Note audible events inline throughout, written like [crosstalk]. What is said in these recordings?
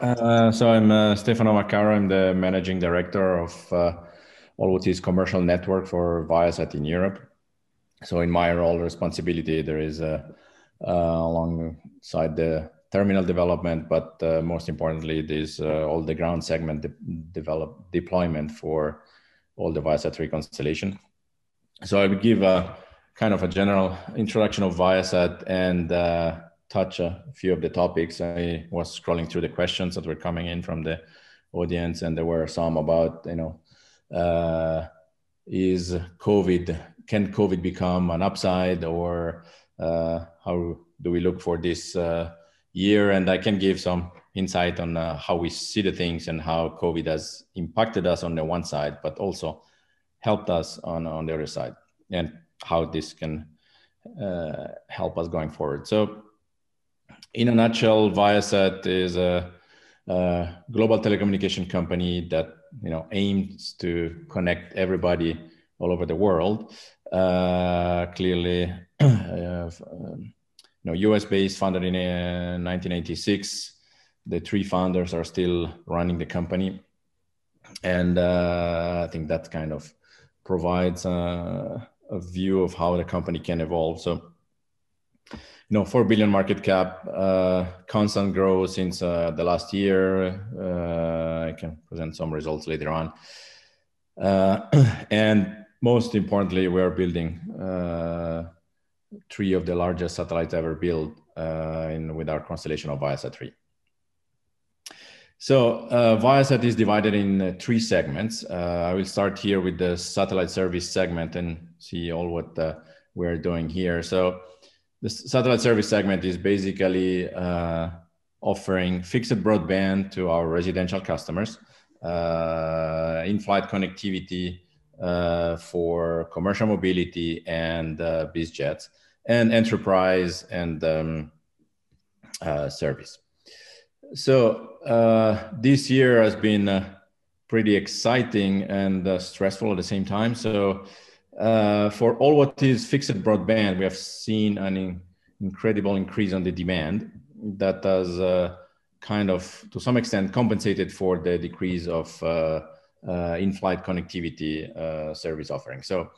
Uh, so I'm uh, Stefano Vaccaro. I'm the managing director of uh, all what is commercial network for Viasat in Europe. So in my role responsibility, there is uh, uh, alongside the terminal development, but uh, most importantly, there's all the ground segment de develop deployment for all the Viasat 3 constellation. So I will give a kind of a general introduction of Viasat and touch a few of the topics. I was scrolling through the questions that were coming in from the audience, and there were some about, you know, uh, is COVID, can COVID become an upside, or uh, how do we look for this uh, year? And I can give some insight on uh, how we see the things and how COVID has impacted us on the one side, but also helped us on, on the other side, and how this can uh, help us going forward. So in a nutshell, Viasat is a, a, global telecommunication company that you know aims to connect everybody all over the world. Uh, clearly, [clears throat] uh, you know, U.S. based, founded in uh, 1986. The three founders are still running the company, and uh, I think that kind of provides a, a view of how the company can evolve. So you know, 4 billion market cap, uh, constant growth since uh, the last year. Uh, I can present some results later on. Uh, [clears throat] and most importantly, we are building uh, three of the largest satellites ever built uh, in, with our constellation of Viasat 3. So Viasat is divided in three segments. I will start here with the satellite service segment and see all what we're doing here. So the satellite service segment is basically uh, offering fixed broadband to our residential customers, uh, in-flight connectivity uh, for commercial mobility and uh, biz jets, and enterprise and um, uh, service. So uh, this year has been pretty exciting and stressful at the same time. So uh, for all what is fixed broadband, we have seen an in, incredible increase on the demand that has uh, kind of, to some extent, compensated for the decrease of uh, uh in-flight connectivity uh, service offering. So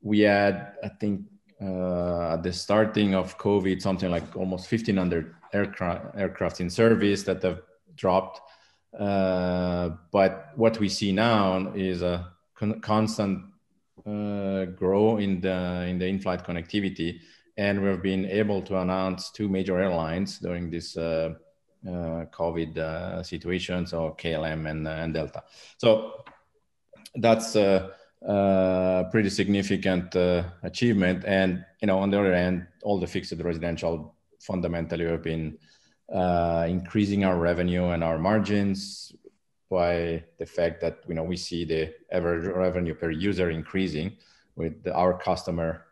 we had, I think, at the starting of COVID, something like almost 1,500 aircraft, aircraft in service that have dropped. but what we see now is a con- constant uh, grow in the in the in-flight connectivity, and we've been able to announce two major airlines during this uh, uh, COVID uh, situation, so KLM and, uh, and Delta. So that's a, pretty significant uh, achievement. And you know, on the other hand, all the fixed residential fundamentally have been increasing our revenue and our margins by the fact that you know we see the average revenue per user increasing with our customer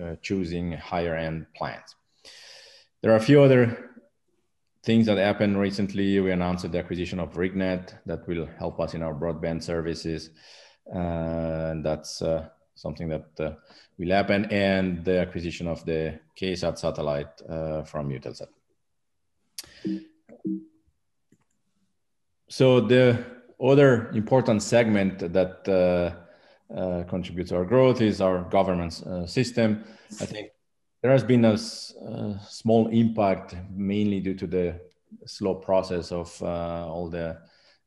uh, choosing higher end plans. There are a few other things that happened recently. We announced the acquisition of RigNet that will help us in our broadband services. Uh, and that's uh, something that uh, will happen, and the acquisition of the KA-SAT satellite uh, from Eutelsat. So the other important segment that uh, uh, contributes to our growth is our governance uh, system. I think there has been a, a, small impact, mainly due to the slow process of uh, all the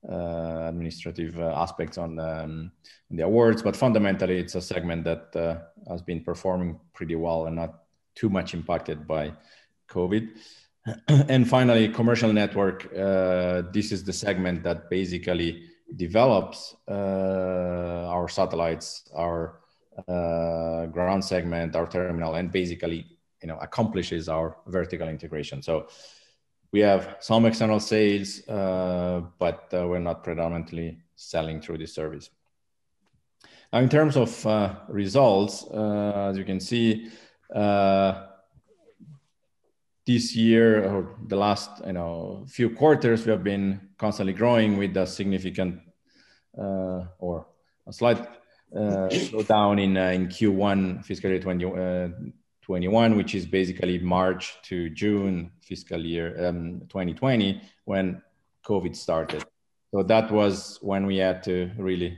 uh, administrative uh, aspects on um, the, awards. But fundamentally, it's a segment that has been performing pretty well and not too much impacted by COVID. [clears throat] and finally, commercial network. Uh, this is the segment that basically develops uh, our satellites, our uh, ground segment, our terminal, and basically, you know, accomplishes our vertical integration. So we have some external sales, uh, but uh, we're not predominantly selling through this service. Now, in terms of uh, results, as you can see this year or the last you know few quarters we have been constantly growing with a significant uh, or a slight uh, slowdown in uh, in Q1 fiscal year 2021, uh, which is basically March to June fiscal year um, 2020, when COVID started. So that was when we had to really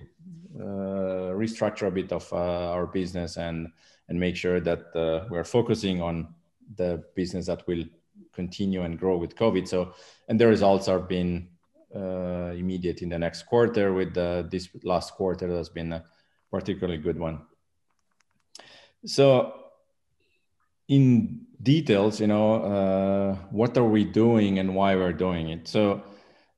uh, restructure a bit of uh, our business and and make sure that we're focusing on the business that will continue and grow with COVID. So and the results have been uh, immediate in the next quarter. With this last quarter, has been a particularly good one. So in details, you know, uh, what are we doing and why we're doing it. So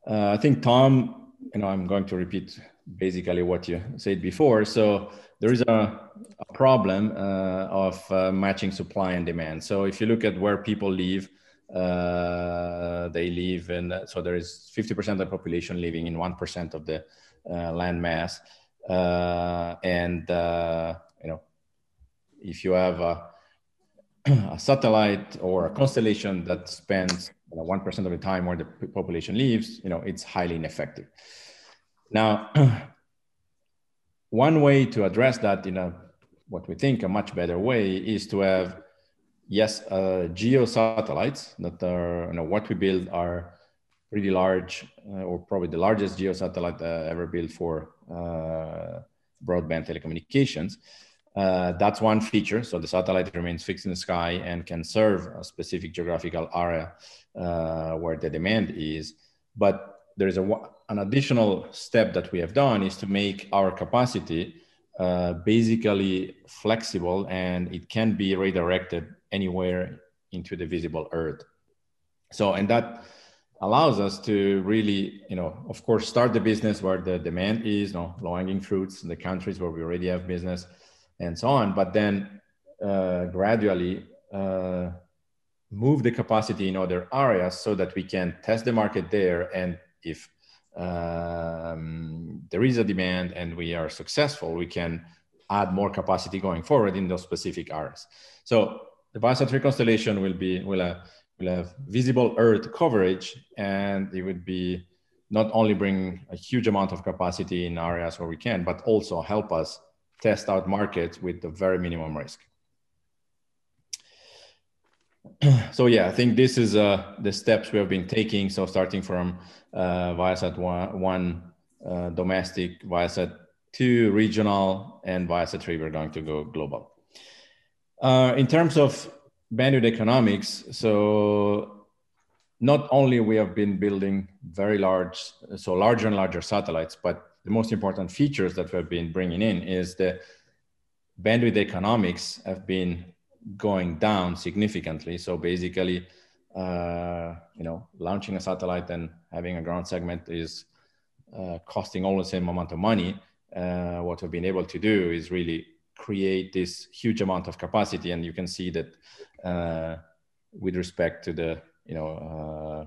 uh, I think Tom, you know, I'm going to repeat basically what you said before. So there is a, a problem uh, of uh, matching supply and demand. So if you look at where people live, uh, they live, and so there is 50% of the population living in 1% of the land mass. and, you know, if you have a, a satellite or a constellation that spends you know, 1% of the time where the population lives, you know, it's highly ineffective. Now, [clears throat] one way to address that in a what we think a much better way is to have yes uh, geo satellites that are you know what we build are pretty large uh, or probably the largest geo satellite uh, ever built for uh, broadband telecommunications uh, that's one feature. So the satellite remains fixed in the sky and can serve a specific geographical area uh, where the demand is. But there is a, an additional step that we have done is to make our capacity uh, basically flexible and it can be redirected anywhere into the visible earth. So, and that allows us to really, you know, of course, start the business where the demand is, you know, low hanging fruits in the countries where we already have business and so on. But then uh, gradually uh, move the capacity in other areas so that we can test the market there. And if um, there is a demand and we are successful, we can add more capacity going forward in those specific areas. So the Viasat constellation will be will have, will have visible Earth coverage, and it would be not only bring a huge amount of capacity in areas where we can, but also help us test out markets with the very minimum risk. [clears throat] so yeah, I think this is uh, the steps we have been taking. So starting from uh, Viasat one, one uh, domestic, Viasat two regional, and Viasat three we're going to go global. Uh, in terms of bandwidth economics, so not only we have been building very large, so larger and larger satellites, but the most important features that we've been bringing in is the bandwidth economics have been going down significantly. So basically, uh, you know, launching a satellite and having a ground segment is uh, costing all the same amount of money. Uh, what we've been able to do is really create this huge amount of capacity, and you can see that uh, with respect to the you know uh,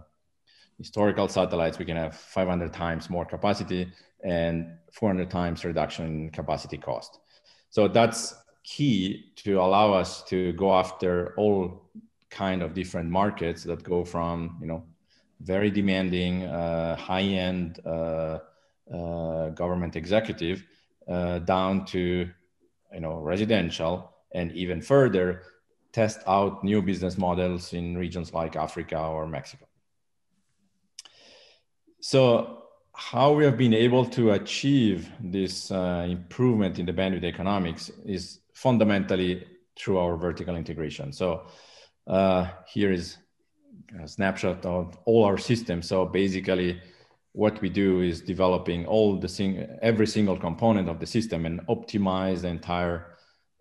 historical satellites, we can have 500 times more capacity and 400 times reduction in capacity cost. So that's key to allow us to go after all kind of different markets that go from you know very demanding uh, high-end uh, uh, government executive uh, down to you know residential and even further test out new business models in regions like africa or mexico. So how we have been able to achieve this uh, improvement in the bandwidth economics is fundamentally through our vertical integration. So uh, here is a snapshot of all our systems. So basically, what we do is developing all the sing- every single component of the system and optimize the entire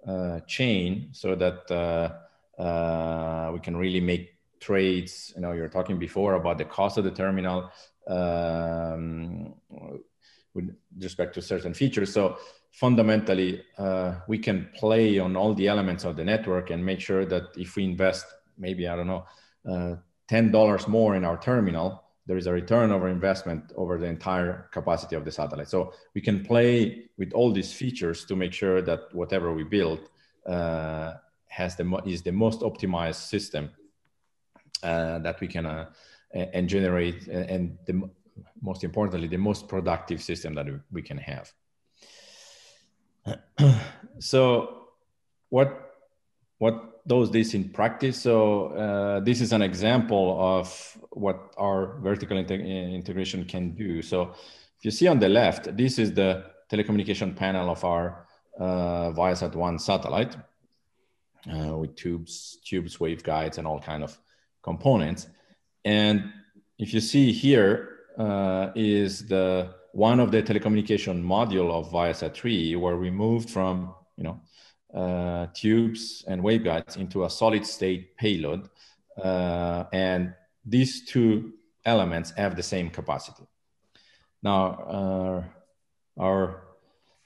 uh, chain so that uh, uh, we can really make trades. You know, you're talking before about the cost of the terminal um, with respect to certain features. So fundamentally, uh, we can play on all the elements of the network and make sure that if we invest maybe, I don't know, uh, $10 more in our terminal, there is a return over investment over the entire capacity of the satellite. So we can play with all these features to make sure that whatever we build uh, has the is the most optimized system uh, that we can uh, and generate and the most importantly the most productive system that we can have so what what does this in practice. So uh, this is an example of what our vertical integration can do. So if you see on the left, this is the telecommunication panel of our uh, Viasat-1 satellite uh, with tubes, tubes, waveguides, and all kind of components. And if you see here uh, is the one of the telecommunication module of Viasat-3, where we moved from you know uh, tubes and waveguides into a solid state payload. Uh, and these two elements have the same capacity. Now, uh, our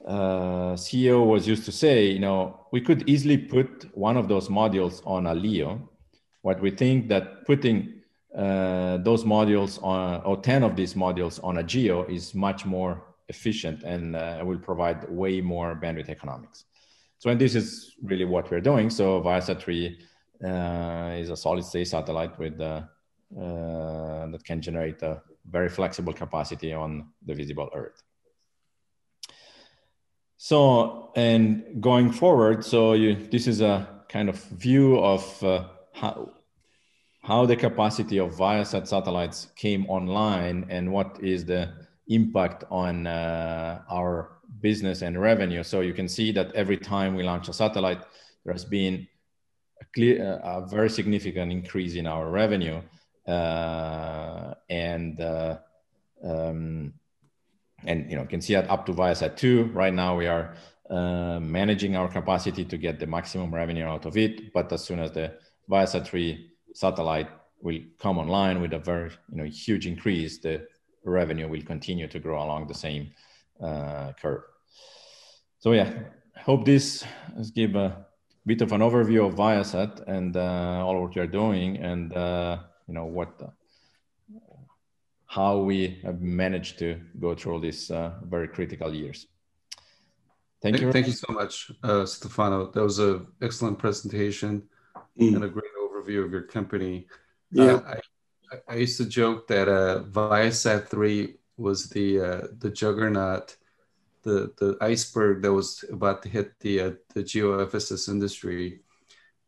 uh, CEO was used to say, you know, we could easily put one of those modules on a LEO. What we think that putting uh, those modules on, or 10 of these modules on a GEO is much more efficient and uh, will provide way more bandwidth economics. So, and this is really what we're doing. So, Viasat 3 uh, is a solid state satellite with uh, uh, that can generate a very flexible capacity on the visible Earth. So, and going forward, so you, this is a kind of view of uh, how, how the capacity of Viasat satellites came online and what is the impact on uh, our business and revenue. So you can see that every time we launch a satellite, there has been a, clear, a very significant increase in our revenue. Uh, and uh, um, and you know can see that up to Viasat 2. Right now we are uh, managing our capacity to get the maximum revenue out of it. But as soon as the Viasat 3 satellite will come online with a very you know huge increase, the revenue will continue to grow along the same uh, curve. So yeah, hope this has give a bit of an overview of Viasat and uh, all what we are doing and uh, you know what how we have managed to go through these uh, very critical years. Thank, you. Thank you so much, uh, Stefano. That was an excellent presentation mm. and a great overview of your company. Yeah. Uh, I, I, used to joke that uh, Viasat 3 was the uh, the juggernaut, the the iceberg that was about to hit the uh, the geo industry,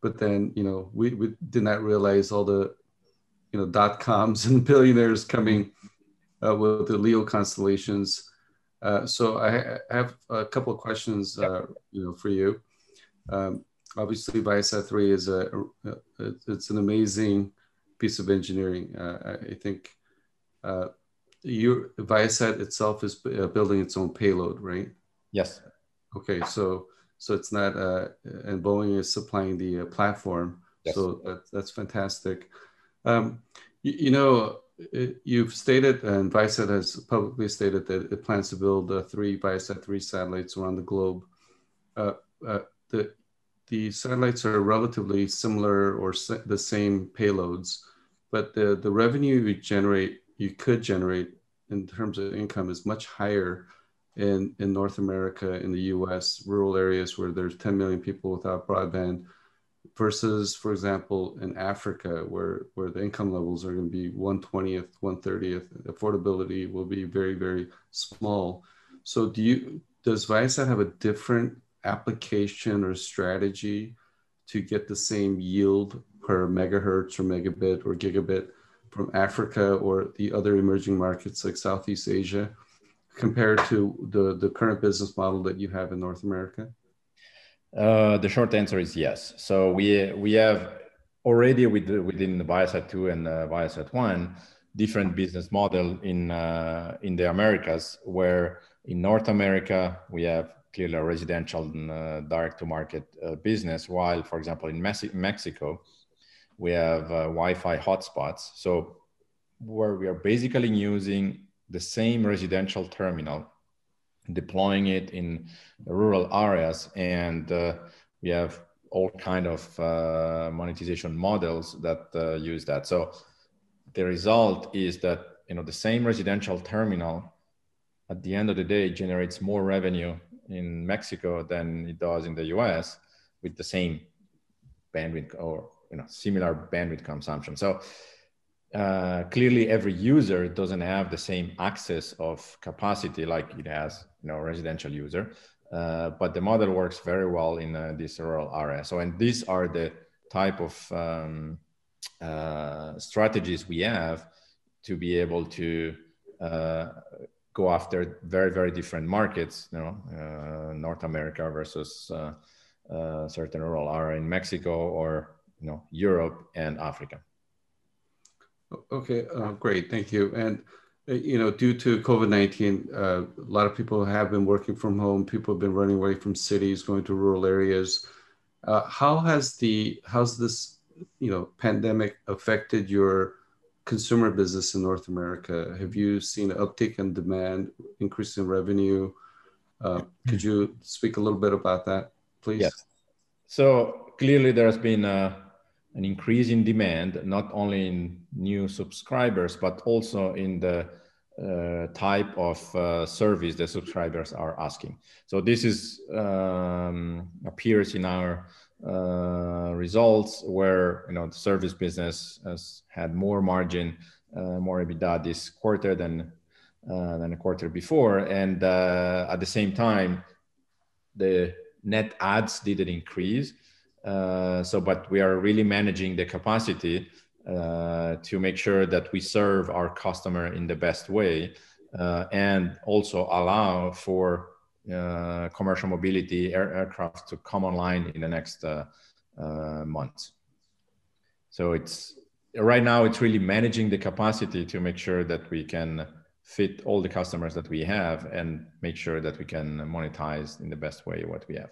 but then you know we, we did not realize all the you know dot coms [laughs] and billionaires coming uh, with the Leo constellations. Uh, so I, I, have a couple of questions, uh, you know, for you. Um, obviously, Viasat three is a, it's an amazing piece of engineering. Uh, I think uh, you Viasat itself is uh, building its own payload, right? Yes. Okay, so so it's not, and Boeing is supplying the platform. Yes. So that, that's fantastic. Um, you, you, know, it, you've stated, and Viasat has publicly stated that it plans to build uh, three Viasat 3 satellites around the globe. Uh, uh, the, the satellites are relatively similar or the same payloads, but the, the revenue you generate, you could generate in terms of income is much higher in, in North America, in the US, rural areas where there's 10 million people without broadband versus, for example, in Africa, where, where the income levels are going to be 120th, 130th, affordability will be very, very small. So do you, does Viasat have a different application or strategy to get the same yield per megahertz or megabit or gigabit from Africa or the other emerging markets like Southeast Asia compared to the, the current business model that you have in North America? Uh, the short answer is yes. So we we have already with, within the Viasat 2 and uh, Viasat 1 different business model in uh, in the Americas, where in North America we have clearly a residential and uh, direct to market uh, business, while for example in Mexico we have uh, Wi-Fi hotspots. So where we are basically using the same residential terminal deploying it in rural areas and we have all kind of uh, monetization models that uh, use that so the result is that you know the same residential terminal at the end of the day generates more revenue in mexico than it does in the us with the same bandwidth or you know similar bandwidth consumption. So uh, clearly every user doesn't have the same access of capacity like it has you know residential user uh, but the model works very well in uh, this rural area. So and these are the type of um, uh, strategies we have to be able to uh, go after very very different markets you know uh, north america versus uh, uh, certain rural area in mexico or you know europe and africa. Okay uh, great thank you. And you know due to covid-19 a lot of people have been working from home people have been running away from cities going to rural areas. How has the how's this you know pandemic affected your consumer business in North America? Have you seen an uptick in demand, increase in revenue? Uh, could you speak a little bit about that, please? Yes. So clearly, there's been a, uh, an increase in demand, not only in new subscribers, but also in the uh, type of uh, service the subscribers are asking. So this is um, appears in our uh, results where you know the service business has had more margin, uh, more EBITDA this quarter than uh, than a quarter before, and uh, at the same time, the net adds didn't increase. Uh, so, but we are really managing the capacity uh, to make sure that we serve our customer in the best way, and also allow for commercial mobility air, aircraft to come online in the next uh, uh, months. So it's right now it's really managing the capacity to make sure that we can fit all the customers that we have and make sure that we can monetize in the best way what we have.